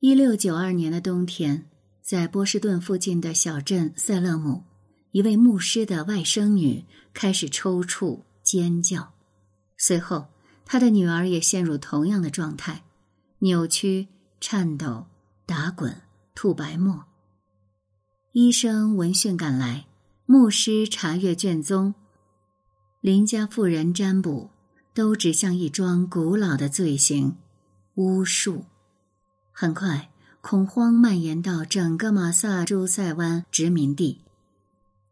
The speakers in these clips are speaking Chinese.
一六九二年的冬天，在波士顿附近的小镇塞勒姆，一位牧师的外甥女开始抽搐、尖叫，随后他的女儿也陷入同样的状态，扭曲、颤抖、打滚、吐白沫。医生闻讯赶来，牧师查阅卷宗，邻家妇人占卜，都指向一桩古老的罪行——巫术。很快，恐慌蔓延到整个马萨诸塞湾殖民地，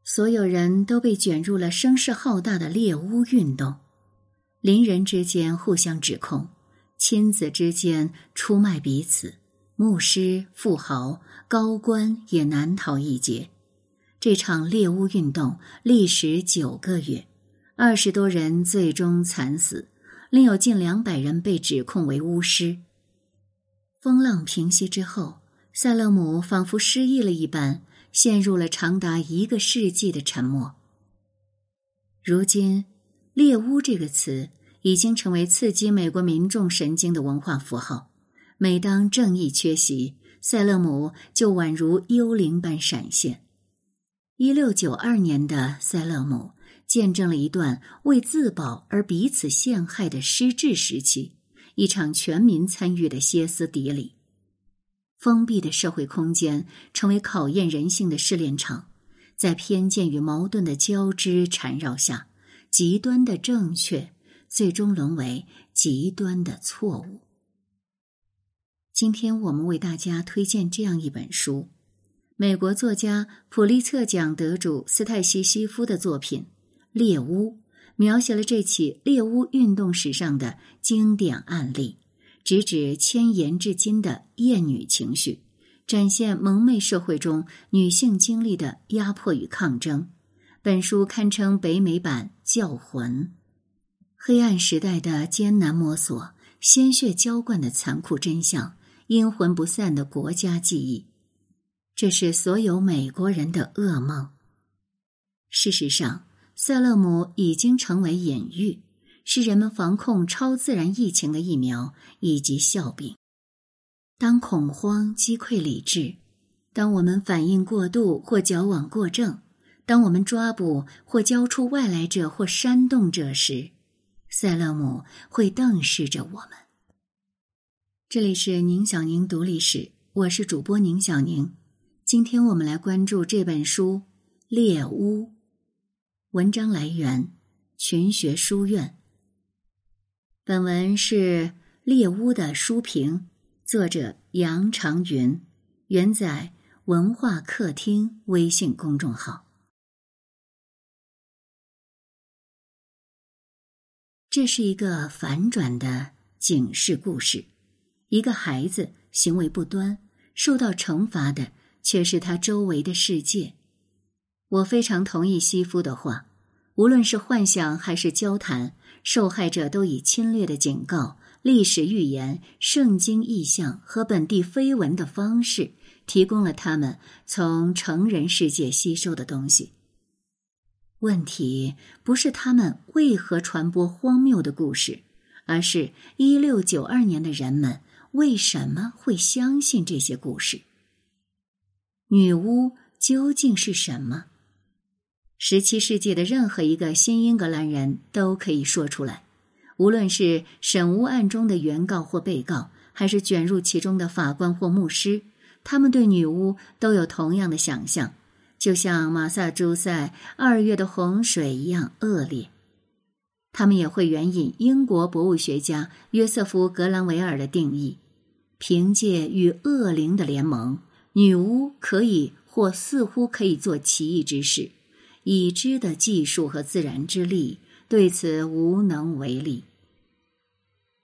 所有人都被卷入了声势浩大的猎巫运动。邻人之间互相指控，亲子之间出卖彼此，牧师、富豪、高官也难逃一劫。这场猎巫运动历时九个月，二十多人最终惨死，另有近两百人被指控为巫师。风浪平息之后，塞勒姆仿佛失忆了一般，陷入了长达一个世纪的沉默。如今，“猎巫”这个词已经成为刺激美国民众神经的文化符号。每当正义缺席，塞勒姆就宛如幽灵般闪现。一六九二年的塞勒姆见证了一段为自保而彼此陷害的失智时期。一场全民参与的歇斯底里，封闭的社会空间成为考验人性的试炼场，在偏见与矛盾的交织缠绕下，极端的正确最终沦为极端的错误。今天我们为大家推荐这样一本书：美国作家普利策奖得主斯泰西西夫的作品《猎巫》。描写了这起猎巫运动史上的经典案例，直指千言至今的厌女情绪，展现蒙昧社会中女性经历的压迫与抗争。本书堪称北美版《教魂》，黑暗时代的艰难摸索，鲜血浇灌的残酷真相，阴魂不散的国家记忆，这是所有美国人的噩梦。事实上。塞勒姆已经成为隐喻，是人们防控超自然疫情的疫苗以及笑柄。当恐慌击溃理智，当我们反应过度或矫枉过正，当我们抓捕或交出外来者或煽动者时，塞勒姆会瞪视着我们。这里是宁小宁读历史，我是主播宁小宁。今天我们来关注这本书《猎巫》。文章来源：群学书院。本文是猎巫的书评，作者杨长云，原载文化客厅微信公众号。这是一个反转的警示故事：一个孩子行为不端，受到惩罚的却是他周围的世界。我非常同意西夫的话，无论是幻想还是交谈，受害者都以侵略的警告、历史预言、圣经意象和本地绯闻的方式，提供了他们从成人世界吸收的东西。问题不是他们为何传播荒谬的故事，而是一六九二年的人们为什么会相信这些故事？女巫究竟是什么？十七世纪的任何一个新英格兰人都可以说出来，无论是审巫案中的原告或被告，还是卷入其中的法官或牧师，他们对女巫都有同样的想象，就像马萨诸塞二月的洪水一样恶劣。他们也会援引英国博物学家约瑟夫·格兰维尔的定义：凭借与恶灵的联盟，女巫可以或似乎可以做奇异之事。已知的技术和自然之力对此无能为力。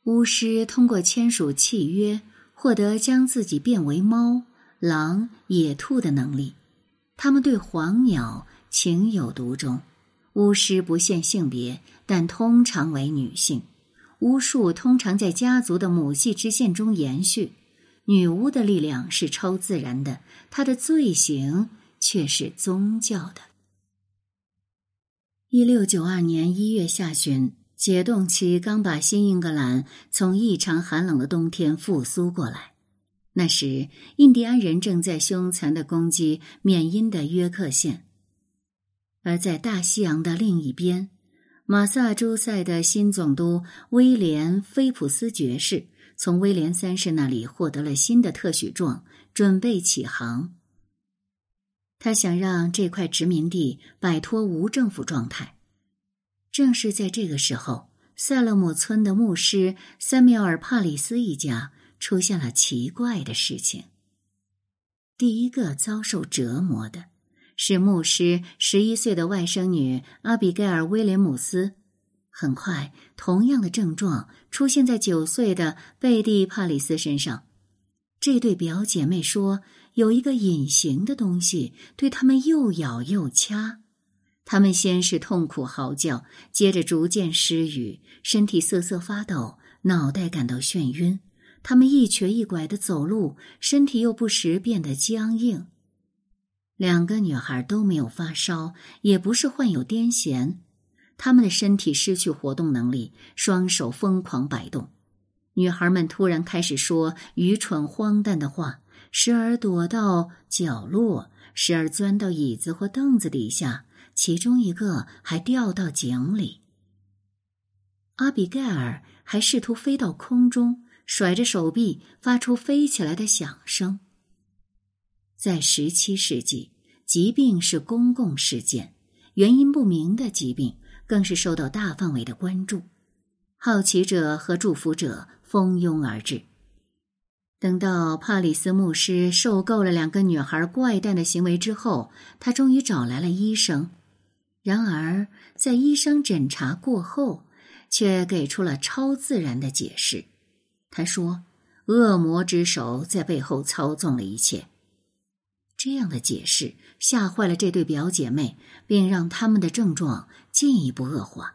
巫师通过签署契约，获得将自己变为猫、狼、野兔的能力。他们对黄鸟情有独钟。巫师不限性别，但通常为女性。巫术通常在家族的母系支线中延续。女巫的力量是超自然的，她的罪行却是宗教的。一六九二年一月下旬，解冻期刚把新英格兰从异常寒冷的冬天复苏过来。那时，印第安人正在凶残的攻击缅因的约克县，而在大西洋的另一边，马萨诸塞的新总督威廉·菲普斯爵士从威廉三世那里获得了新的特许状，准备起航。他想让这块殖民地摆脱无政府状态。正是在这个时候，塞勒姆村的牧师塞缪尔·帕里斯一家。出现了奇怪的事情。第一个遭受折磨的是牧师十一岁的外甥女阿比盖尔·威廉姆斯。很快，同样的症状出现在九岁的贝蒂·帕里斯身上。这对表姐妹说，有一个隐形的东西对他们又咬又掐。他们先是痛苦嚎叫，接着逐渐失语，身体瑟瑟发抖，脑袋感到眩晕。他们一瘸一拐的走路，身体又不时变得僵硬。两个女孩都没有发烧，也不是患有癫痫，她们的身体失去活动能力，双手疯狂摆动。女孩们突然开始说愚蠢荒诞的话，时而躲到角落，时而钻到椅子或凳子底下，其中一个还掉到井里。阿比盖尔还试图飞到空中。甩着手臂，发出飞起来的响声。在十七世纪，疾病是公共事件，原因不明的疾病更是受到大范围的关注，好奇者和祝福者蜂拥而至。等到帕里斯牧师受够了两个女孩怪诞的行为之后，他终于找来了医生。然而，在医生诊查过后，却给出了超自然的解释。他说：“恶魔之手在背后操纵了一切。”这样的解释吓坏了这对表姐妹，并让他们的症状进一步恶化。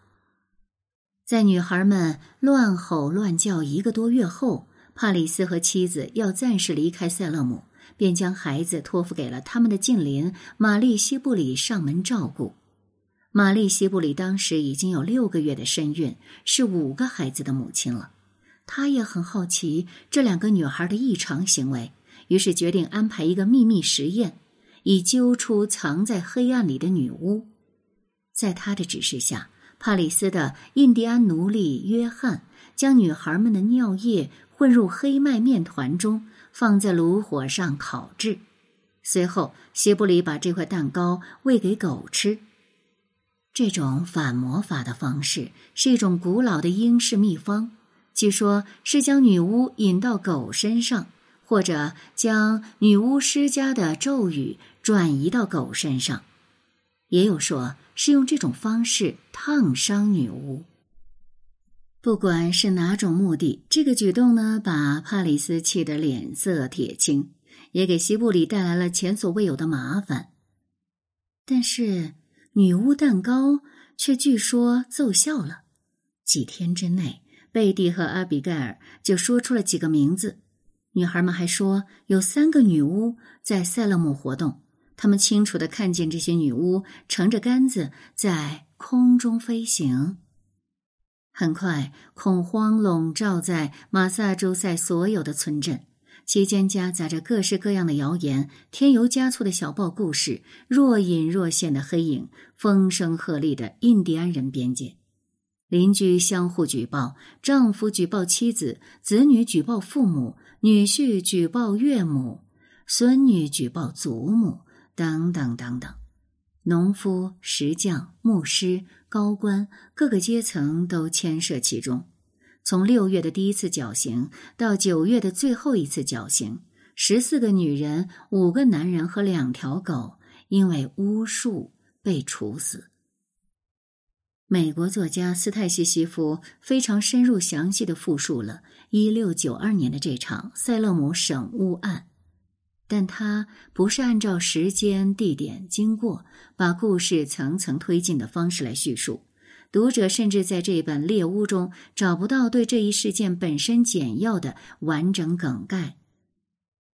在女孩们乱吼乱叫一个多月后，帕里斯和妻子要暂时离开塞勒姆，便将孩子托付给了他们的近邻玛丽西布里上门照顾。玛丽西布里当时已经有六个月的身孕，是五个孩子的母亲了。她也很好奇这两个女孩的异常行为，于是决定安排一个秘密实验，以揪出藏在黑暗里的女巫。在他的指示下，帕里斯的印第安奴隶约翰将女孩们的尿液混入黑麦面团中，放在炉火上烤制。随后，西布里把这块蛋糕喂给狗吃。这种反魔法的方式是一种古老的英式秘方。据说，是将女巫引到狗身上，或者将女巫施加的咒语转移到狗身上；也有说是用这种方式烫伤女巫。不管是哪种目的，这个举动呢，把帕里斯气得脸色铁青，也给西布里带来了前所未有的麻烦。但是，女巫蛋糕却据说奏效了，几天之内。贝蒂和阿比盖尔就说出了几个名字，女孩们还说有三个女巫在塞勒姆活动，他们清楚的看见这些女巫乘着杆子在空中飞行。很快，恐慌笼罩在马萨诸塞所有的村镇，期间夹杂着各式各样的谣言、添油加醋的小报故事、若隐若现的黑影、风声鹤唳的印第安人边界。邻居相互举报，丈夫举报妻子，子女举报父母，女婿举报岳母，孙女举报祖母，等等等等。农夫、石匠、牧师、高官，各个阶层都牵涉其中。从六月的第一次绞刑到九月的最后一次绞刑，十四个女人、五个男人和两条狗因为巫术被处死。美国作家斯泰西西夫非常深入详细的复述了1692年的这场塞勒姆审巫案，但他不是按照时间、地点、经过，把故事层层推进的方式来叙述。读者甚至在这本《猎巫》中找不到对这一事件本身简要的完整梗概。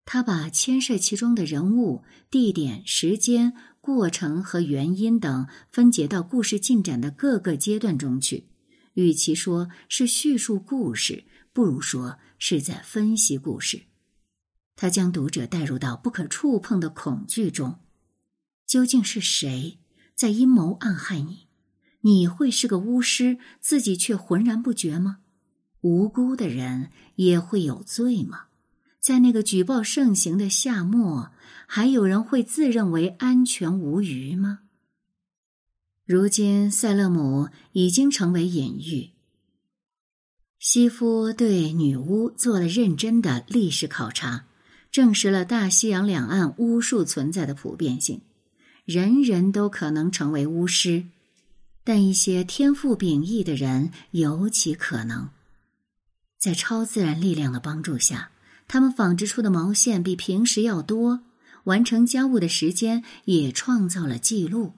他把牵涉其中的人物、地点、时间。过程和原因等分解到故事进展的各个阶段中去。与其说是叙述故事，不如说是在分析故事。他将读者带入到不可触碰的恐惧中。究竟是谁在阴谋暗害你？你会是个巫师，自己却浑然不觉吗？无辜的人也会有罪吗？在那个举报盛行的夏末，还有人会自认为安全无虞吗？如今，塞勒姆已经成为隐喻。西夫对女巫做了认真的历史考察，证实了大西洋两岸巫术存在的普遍性，人人都可能成为巫师，但一些天赋秉异的人尤其可能。在超自然力量的帮助下，他们纺织出的毛线比平时要多，完成家务的时间也创造了记录。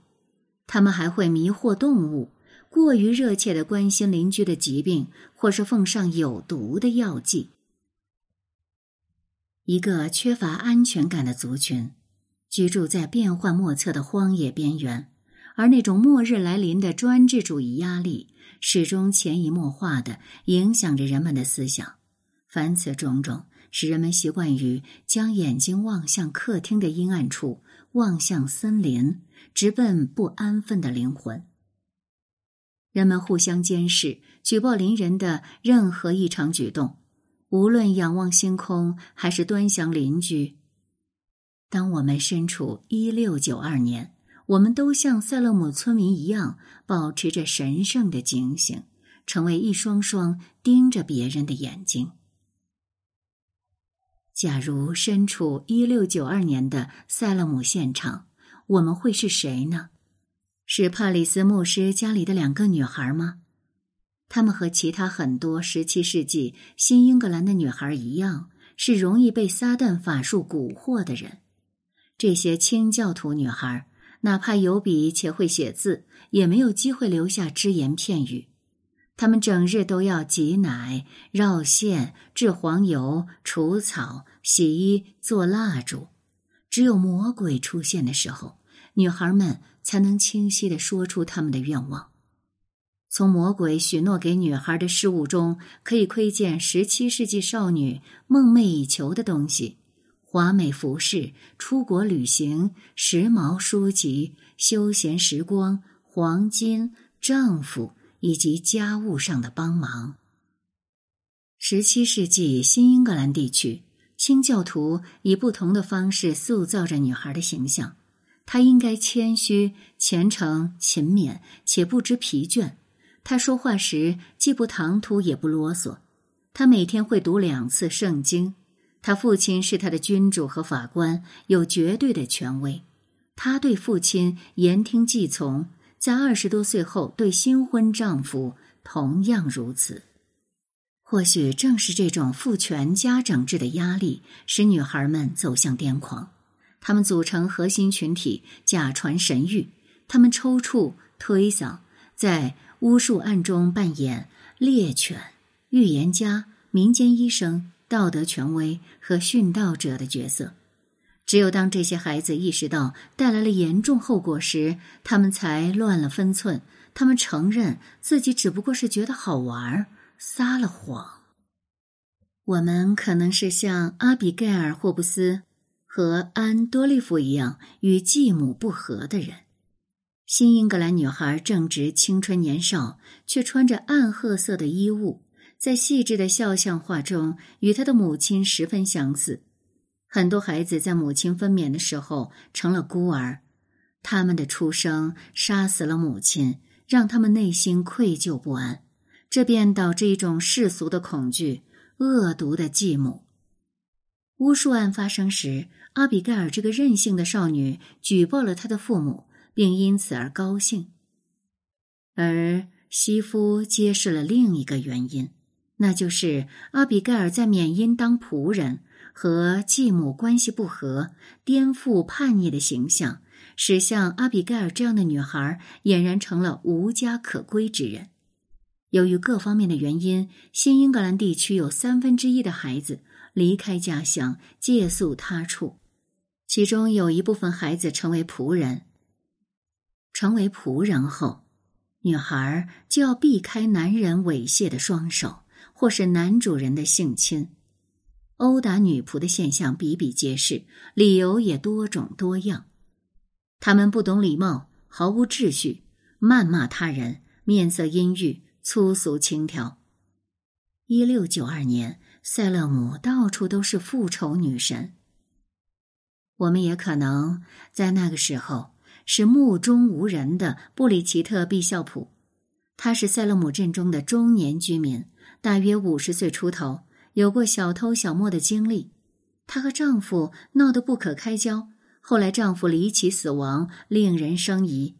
他们还会迷惑动物。过于热切的关心邻居的疾病，或是奉上有毒的药剂。一个缺乏安全感的族群，居住在变幻莫测的荒野边缘，而那种末日来临的专制主义压力，始终潜移默化的影响着人们的思想。凡此种种，使人们习惯于将眼睛望向客厅的阴暗处，望向森林，直奔不安分的灵魂。人们互相监视，举报邻人的任何异常举动，无论仰望星空还是端详邻居。当我们身处一六九二年，我们都像塞勒姆村民一样，保持着神圣的警醒，成为一双双盯着别人的眼睛。假如身处一六九二年的塞勒姆现场，我们会是谁呢？是帕里斯牧师家里的两个女孩吗？她们和其他很多十七世纪新英格兰的女孩一样，是容易被撒旦法术蛊惑的人。这些清教徒女孩，哪怕有笔且会写字，也没有机会留下只言片语。她们整日都要挤奶、绕线、制黄油、除草、洗衣、做蜡烛。只有魔鬼出现的时候，女孩们。才能清晰的说出他们的愿望。从魔鬼许诺给女孩的事物中，可以窥见十七世纪少女梦寐以求的东西：华美服饰、出国旅行、时髦书籍、休闲时光、黄金、丈夫以及家务上的帮忙。十七世纪新英格兰地区，清教徒以不同的方式塑造着女孩的形象。她应该谦虚、虔诚、勤勉，且不知疲倦。他说话时既不唐突也不啰嗦。他每天会读两次圣经。他父亲是他的君主和法官，有绝对的权威。他对父亲言听计从，在二十多岁后对新婚丈夫同样如此。或许正是这种父权家长制的压力，使女孩们走向癫狂。他们组成核心群体，假传神谕。他们抽搐、推搡，在巫术案中扮演猎犬、预言家、民间医生、道德权威和殉道者的角色。只有当这些孩子意识到带来了严重后果时，他们才乱了分寸。他们承认自己只不过是觉得好玩，撒了谎。我们可能是像阿比盖尔·霍布斯。和安多利夫一样与继母不和的人，新英格兰女孩正值青春年少，却穿着暗褐色的衣物，在细致的肖像画中与她的母亲十分相似。很多孩子在母亲分娩的时候成了孤儿，他们的出生杀死了母亲，让他们内心愧疚不安，这便导致一种世俗的恐惧：恶毒的继母。巫术案发生时。阿比盖尔这个任性的少女举报了她的父母，并因此而高兴。而西夫揭示了另一个原因，那就是阿比盖尔在缅因当仆人和继母关系不和、颠覆叛逆的形象，使像阿比盖尔这样的女孩俨然成了无家可归之人。由于各方面的原因，新英格兰地区有三分之一的孩子离开家乡，借宿他处。其中有一部分孩子成为仆人。成为仆人后，女孩就要避开男人猥亵的双手，或是男主人的性侵。殴打女仆的现象比比皆是，理由也多种多样。他们不懂礼貌，毫无秩序，谩骂他人，面色阴郁，粗俗轻佻。一六九二年，塞勒姆到处都是复仇女神。我们也可能在那个时候是目中无人的布里奇特·毕肖普，她是塞勒姆镇中的中年居民，大约五十岁出头。有过小偷小摸的经历，她和丈夫闹得不可开交，后来丈夫离奇死亡，令人生疑。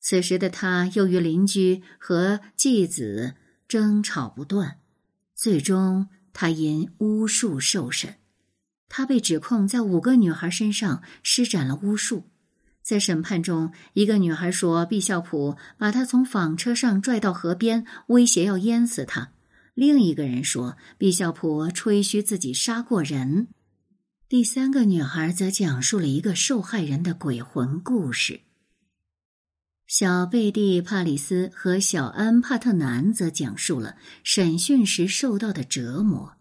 此时的她又与邻居和继子争吵不断，最终她因巫术受审。她被指控在五个女孩身上施展了巫术。在审判中，一个女孩说，毕孝普把她从纺车上拽到河边，威胁要淹死她。另一个人说，毕孝普吹嘘自己杀过人。第三个女孩则讲述了一个受害人的鬼魂故事。小贝蒂·帕里斯和小安·帕特南则讲述了审讯时受到的折磨。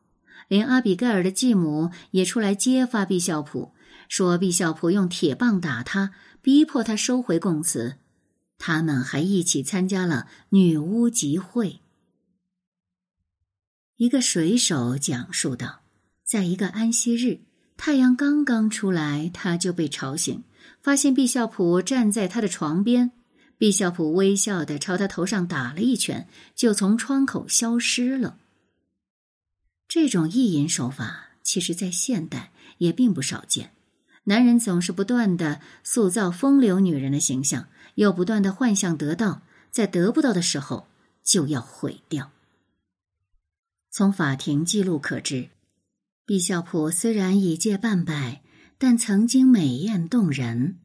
连阿比盖尔的继母也出来揭发毕孝普，说毕孝普用铁棒打他，逼迫他收回供词。他们还一起参加了女巫集会。一个水手讲述道：“在一个安息日，太阳刚刚出来，他就被吵醒，发现毕孝普站在他的床边。毕孝普微笑的朝他头上打了一拳，就从窗口消失了。这种意淫手法，其实在现代也并不少见。男人总是不断的塑造风流女人的形象，又不断的幻想得到，在得不到的时候就要毁掉。”从法庭记录可知，毕孝普虽然已届半百，但曾经美艳动人。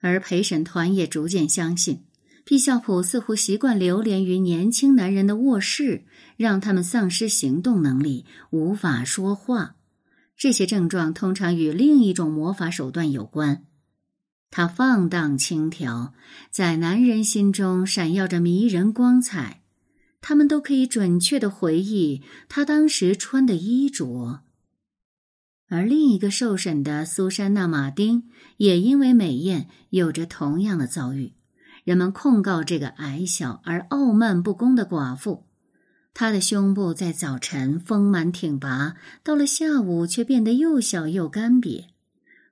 而陪审团也逐渐相信，毕孝普似乎习惯流连于年轻男人的卧室，让他们丧失行动能力，无法说话。这些症状通常与另一种魔法手段有关。他放荡轻佻，在男人心中闪耀着迷人光彩。他们都可以准确的回忆他当时穿的衣着，而另一个受审的苏珊娜·马丁也因为美艳有着同样的遭遇。人们控告这个矮小而傲慢不公的寡妇，她的胸部在早晨丰满挺拔，到了下午却变得又小又干瘪。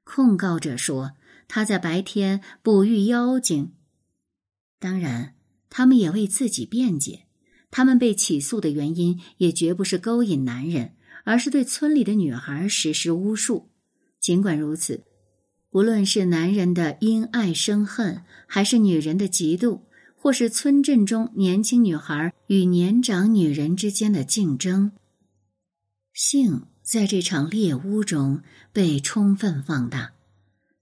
控告者说她在白天哺育妖精。当然，他们也为自己辩解。他们被起诉的原因也绝不是勾引男人，而是对村里的女孩实施巫术。尽管如此，不论是男人的因爱生恨，还是女人的嫉妒，或是村镇中年轻女孩与年长女人之间的竞争，性在这场猎巫中被充分放大。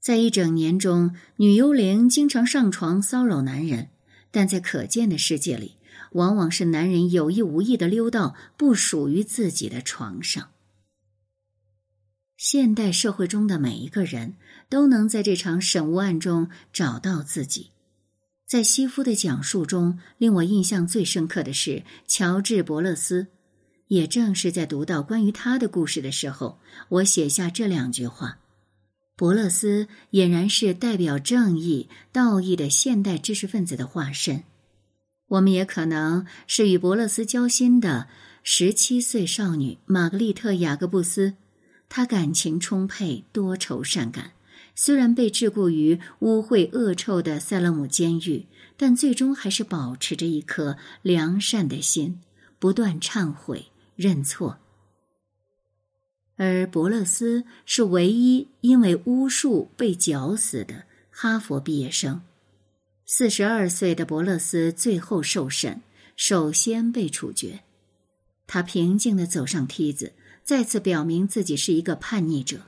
在一整年中，女幽灵经常上床骚扰男人，但在可见的世界里。往往是男人有意无意的溜到不属于自己的床上。现代社会中的每一个人都能在这场审巫案中找到自己。在西夫的讲述中，令我印象最深刻的是乔治·伯勒斯。也正是在读到关于他的故事的时候，我写下这两句话：伯勒斯俨然是代表正义、道义的现代知识分子的化身。我们也可能是与伯勒斯交心的十七岁少女玛格丽特·雅各布斯。她感情充沛，多愁善感。虽然被桎梏于污秽恶臭的塞勒姆监狱，但最终还是保持着一颗良善的心，不断忏悔认错。而伯勒斯是唯一因为巫术被绞死的哈佛毕业生。四十二岁的伯勒斯最后受审，首先被处决。他平静地走上梯子，再次表明自己是一个叛逆者。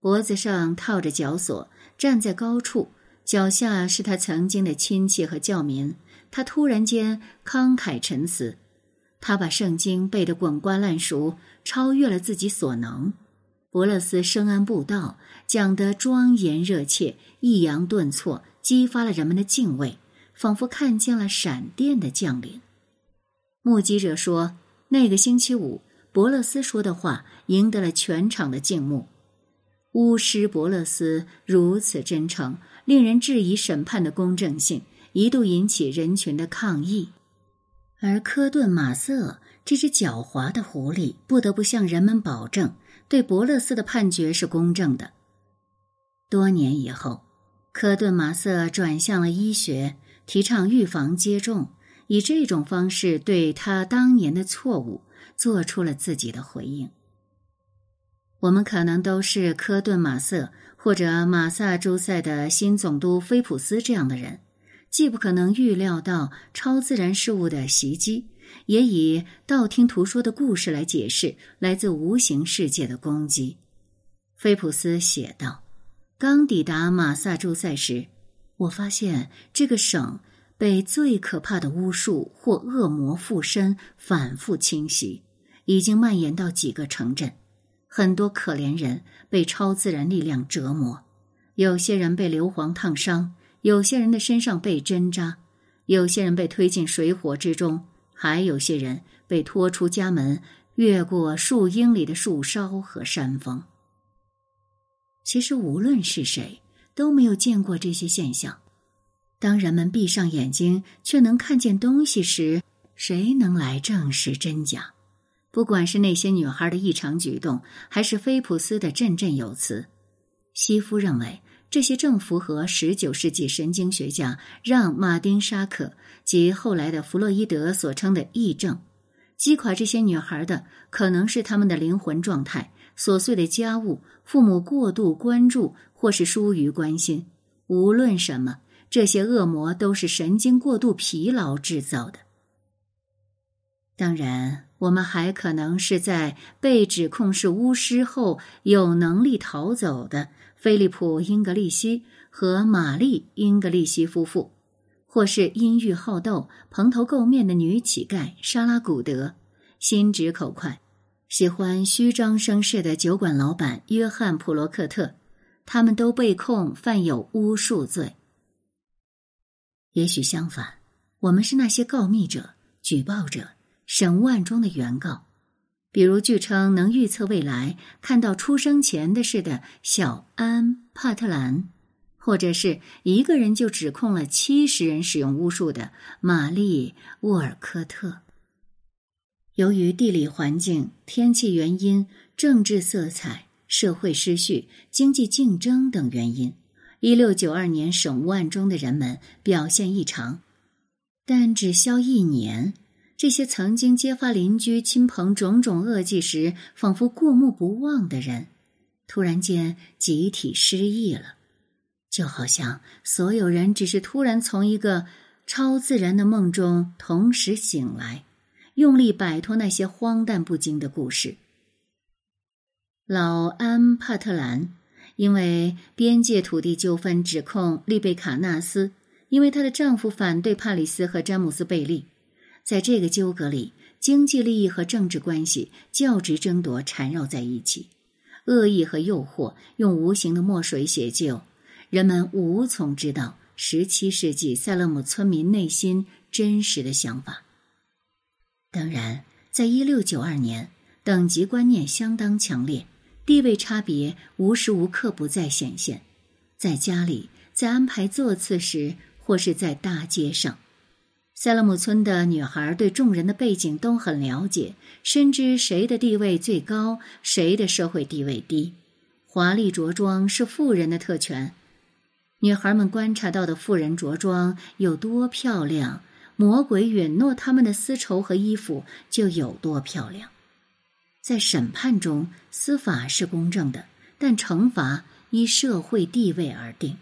脖子上套着绞索，站在高处，脚下是他曾经的亲戚和教民。他突然间慷慨陈词，他把圣经背得滚瓜烂熟，超越了自己所能。伯勒斯深谙布道，讲得庄严热切，抑扬顿挫。激发了人们的敬畏，仿佛看见了闪电的降临。目击者说，那个星期五，伯勒斯说的话赢得了全场的敬慕。巫师伯勒斯如此真诚，令人质疑审判的公正性，一度引起人群的抗议。而科顿马瑟这只狡猾的狐狸不得不向人们保证，对伯勒斯的判决是公正的。多年以后，科顿马瑟转向了医学，提倡预防接种，以这种方式对他当年的错误做出了自己的回应。我们可能都是科顿马瑟或者马萨诸塞的新总督菲普斯这样的人。既不可能预料到超自然事物的袭击，也以道听途说的故事来解释来自无形世界的攻击。菲普斯写道：“刚抵达马萨诸塞时，我发现这个省被最可怕的巫术或恶魔附身，反复侵袭，已经蔓延到几个城镇。很多可怜人被超自然力量折磨，有些人被硫磺烫伤。”有些人的身上被针扎，有些人被推进水火之中，还有些人被拖出家门，越过数英里的树梢和山峰。其实，无论是谁，都没有见过这些现象。当人们闭上眼睛却能看见东西时，谁能来证实真假？不管是那些女孩的异常举动，还是菲普斯的振振有词，西夫认为。这些正符合十九世纪神经学家让·马丁·沙克及后来的弗洛伊德所称的癔症。击垮这些女孩的可能是他们的灵魂状态、琐碎的家务、父母过度关注或是疏于关心。无论什么，这些恶魔都是神经过度疲劳制造的。当然，我们还可能是在被指控是巫师后有能力逃走的。菲利普·英格利希和玛丽·英格利希夫妇，或是阴郁好斗、蓬头垢面的女乞丐莎拉·古德，心直口快、喜欢虚张声势的酒馆老板约翰·普罗克特，他们都被控犯有巫术罪。也许相反，我们是那些告密者、举报者、审案中的原告。比如，据称能预测未来、看到出生前的事的小安·帕特兰，或者是一个人就指控了七十人使用巫术的玛丽·沃尔科特。由于地理环境、天气原因、政治色彩、社会失序、经济竞争等原因，一六九二年审案中的人们表现异常，但只消一年。这些曾经揭发邻居亲朋种种恶迹时，仿佛过目不忘的人，突然间集体失忆了，就好像所有人只是突然从一个超自然的梦中同时醒来，用力摆脱那些荒诞不经的故事。老安帕特兰因为边界土地纠纷指控丽贝卡纳斯，因为她的丈夫反对帕里斯和詹姆斯贝利。在这个纠葛里，经济利益和政治关系、教职争夺缠绕在一起，恶意和诱惑用无形的墨水写就，人们无从知道十七世纪塞勒姆村民内心真实的想法。当然，在一六九二年，等级观念相当强烈，地位差别无时无刻不在显现，在家里，在安排座次时，或是在大街上。塞勒姆村的女孩对众人的背景都很了解，深知谁的地位最高，谁的社会地位低。华丽着装是富人的特权，女孩们观察到的富人着装有多漂亮，魔鬼允诺他们的丝绸和衣服就有多漂亮。在审判中，司法是公正的，但惩罚依社会地位而定。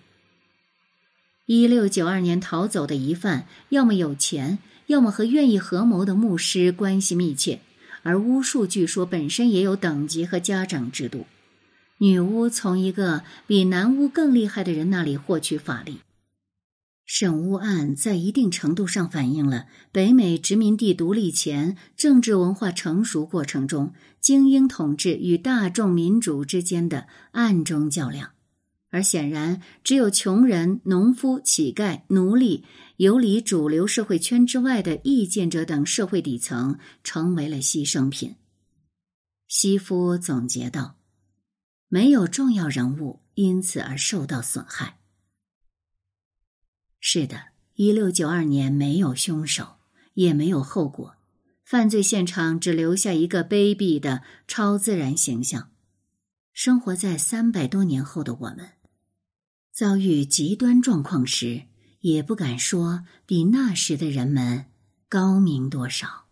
一六九二年逃走的疑犯，要么有钱，要么和愿意合谋的牧师关系密切。而巫术据说本身也有等级和家长制度。女巫从一个比男巫更厉害的人那里获取法力。审巫案在一定程度上反映了北美殖民地独立前政治文化成熟过程中精英统治与大众民主之间的暗中较量。而显然，只有穷人、农夫、乞丐、奴隶、游离主流社会圈之外的意见者等社会底层成为了牺牲品。西夫总结道：“没有重要人物因此而受到损害。”是的，一六九二年没有凶手，也没有后果，犯罪现场只留下一个卑鄙的超自然形象。生活在三百多年后的我们，遭遇极端状况时，也不敢说比那时的人们高明多少。